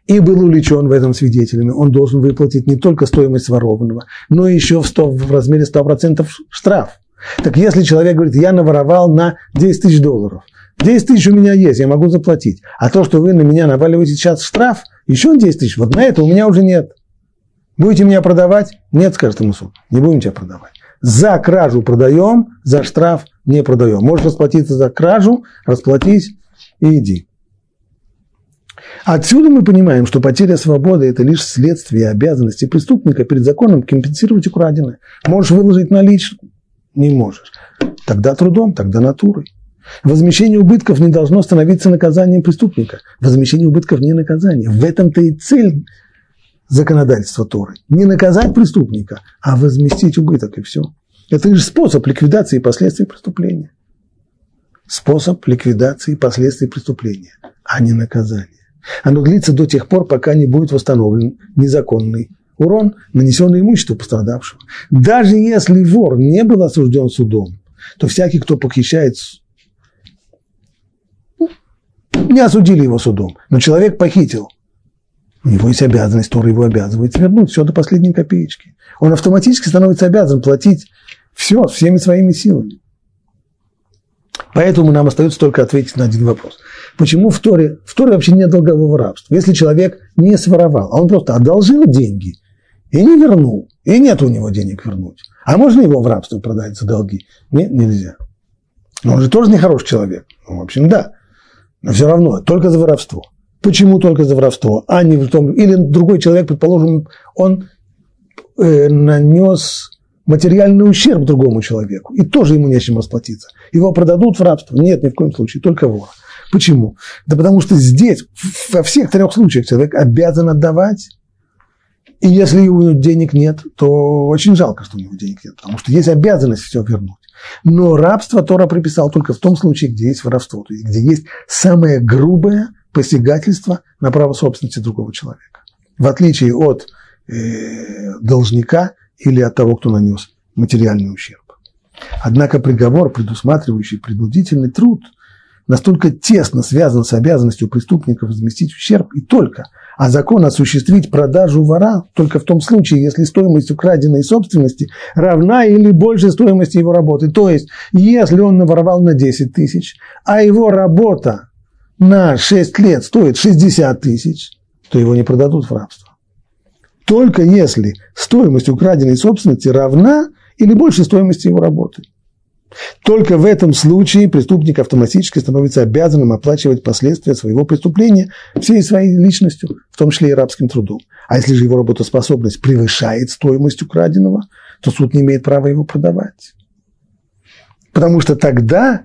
и был увлечен в этом свидетелями, он должен выплатить не только стоимость ворованного, но еще в, 100, в размере 100% штраф. Так если человек говорит, я наворовал на 10 тысяч долларов, 10 тысяч у меня есть, я могу заплатить, а то, что вы на меня наваливаете сейчас штраф, еще 10 тысяч, вот на это у меня уже нет. Будете меня продавать? Нет, скажет ему суд, не будем тебя продавать. За кражу продаем, за штраф не продаем. Можешь расплатиться за кражу, расплатись и иди. Отсюда мы понимаем, что потеря свободы – это лишь следствие обязанности преступника перед законом компенсировать украденное. Можешь выложить наличку? Не можешь. Тогда трудом, тогда натурой. Возмещение убытков не должно становиться наказанием преступника. Возмещение убытков не наказание. В этом-то и цель законодательства Торы. Не наказать преступника, а возместить убыток, и все. Это лишь способ ликвидации последствий преступления. Способ ликвидации последствий преступления, а не наказание. Оно длится до тех пор, пока не будет восстановлен незаконный урон, нанесенный имуществу пострадавшего. Даже если вор не был осужден судом, то всякий, кто похищает, не осудили его судом, но человек похитил, у него есть обязанность, который его обязывает вернуть все до последней копеечки. Он автоматически становится обязан платить все всеми своими силами. Поэтому нам остается только ответить на один вопрос. Почему в Торе, в Торе вообще нет долгового рабства? Если человек не своровал, а он просто одолжил деньги и не вернул, и нет у него денег вернуть, а можно его в рабство продать за долги? Нет, нельзя. Но он же тоже нехороший человек. Ну, в общем, да. Но все равно, только за воровство. Почему только за воровство, а не в том... Или другой человек, предположим, он э, нанес материальный ущерб другому человеку, и тоже ему нечем расплатиться. Его продадут в рабство? Нет, ни в коем случае, только вора. Почему? Да потому что здесь, во всех трех случаях, человек обязан отдавать, и если у него денег нет, то очень жалко, что у него денег нет, потому что есть обязанность все вернуть. Но рабство Тора приписал только в том случае, где есть воровство, то есть где есть самое грубое посягательство на право собственности другого человека. В отличие от э, должника или от того, кто нанес материальный ущерб. Однако приговор, предусматривающий принудительный труд, настолько тесно связан с обязанностью преступника возместить ущерб и только, а закон осуществить продажу вора только в том случае, если стоимость украденной собственности равна или больше стоимости его работы. То есть, если он наворовал на 10 тысяч, а его работа на 6 лет стоит 60 тысяч, то его не продадут в рабство. Только если стоимость украденной собственности равна или больше стоимости его работы. Только в этом случае преступник автоматически становится обязанным оплачивать последствия своего преступления всей своей личностью, в том числе и рабским трудом. А если же его работоспособность превышает стоимость украденного, то суд не имеет права его продавать. Потому что тогда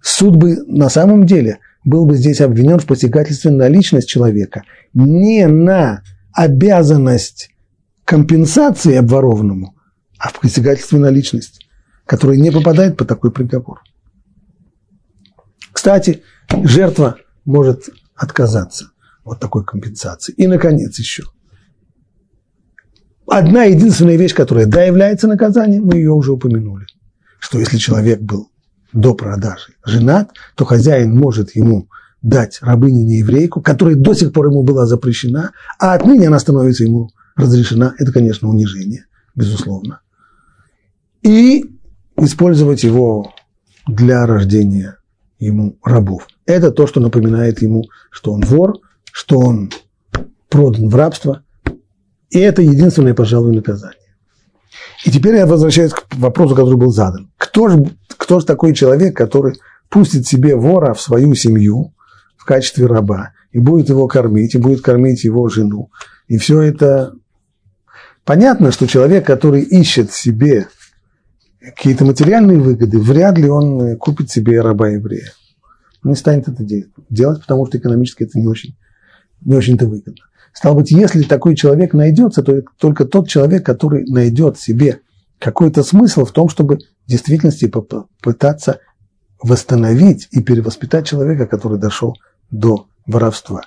суд бы на самом деле был бы здесь обвинен в посягательстве на личность человека, не на обязанность компенсации обворованному, а в посягательстве на личность который не попадает под такой приговор. Кстати, жертва может отказаться от такой компенсации. И, наконец, еще. Одна единственная вещь, которая, да, является наказанием, мы ее уже упомянули, что если человек был до продажи женат, то хозяин может ему дать рабыню нееврейку, которая до сих пор ему была запрещена, а отныне она становится ему разрешена. Это, конечно, унижение, безусловно. И использовать его для рождения ему рабов. Это то, что напоминает ему, что он вор, что он продан в рабство. И это единственное, пожалуй, наказание. И теперь я возвращаюсь к вопросу, который был задан. Кто же, кто же такой человек, который пустит себе вора в свою семью в качестве раба и будет его кормить, и будет кормить его жену? И все это... Понятно, что человек, который ищет себе какие-то материальные выгоды, вряд ли он э, купит себе раба-еврея. Он не станет это делать, потому что экономически это не очень, не очень-то выгодно. Стало быть, если такой человек найдется, то только тот человек, который найдет себе какой-то смысл в том, чтобы в действительности попытаться восстановить и перевоспитать человека, который дошел до воровства.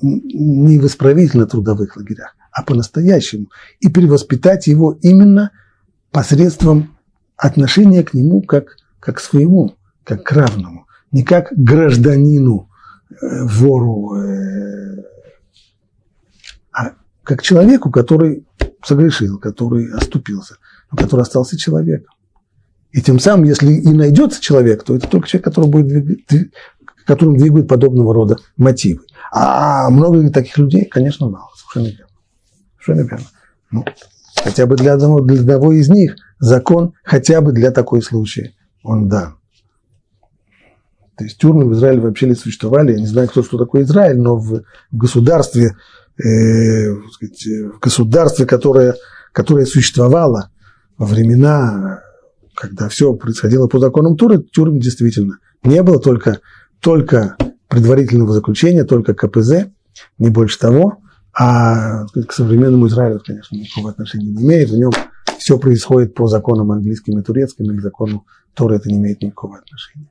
Не в исправительно-трудовых лагерях, а по-настоящему. И перевоспитать его именно посредством отношение к нему как, как к своему, как к равному, не как к гражданину, э, вору, э, а как человеку, который согрешил, который оступился, но который остался человеком. И тем самым, если и найдется человек, то это только человек, который будет двигать, которым двигают подобного рода мотивы. А много ли таких людей? Конечно, мало. Совершенно верно. Совершенно верно. Ну, хотя бы для одного, для одного из них закон хотя бы для такой случая он дан. То есть тюрьмы в Израиле вообще не существовали. Я не знаю, кто что такое Израиль, но в государстве, э, сказать, в государстве, которое, которое существовало во времена, когда все происходило по законам Туры, тюрьм действительно не было, только, только предварительного заключения, только КПЗ, не больше того. А к современному Израилю, конечно, никакого отношения не имеет. В нем все происходит по законам английским и турецким, и к закону Торы это не имеет никакого отношения.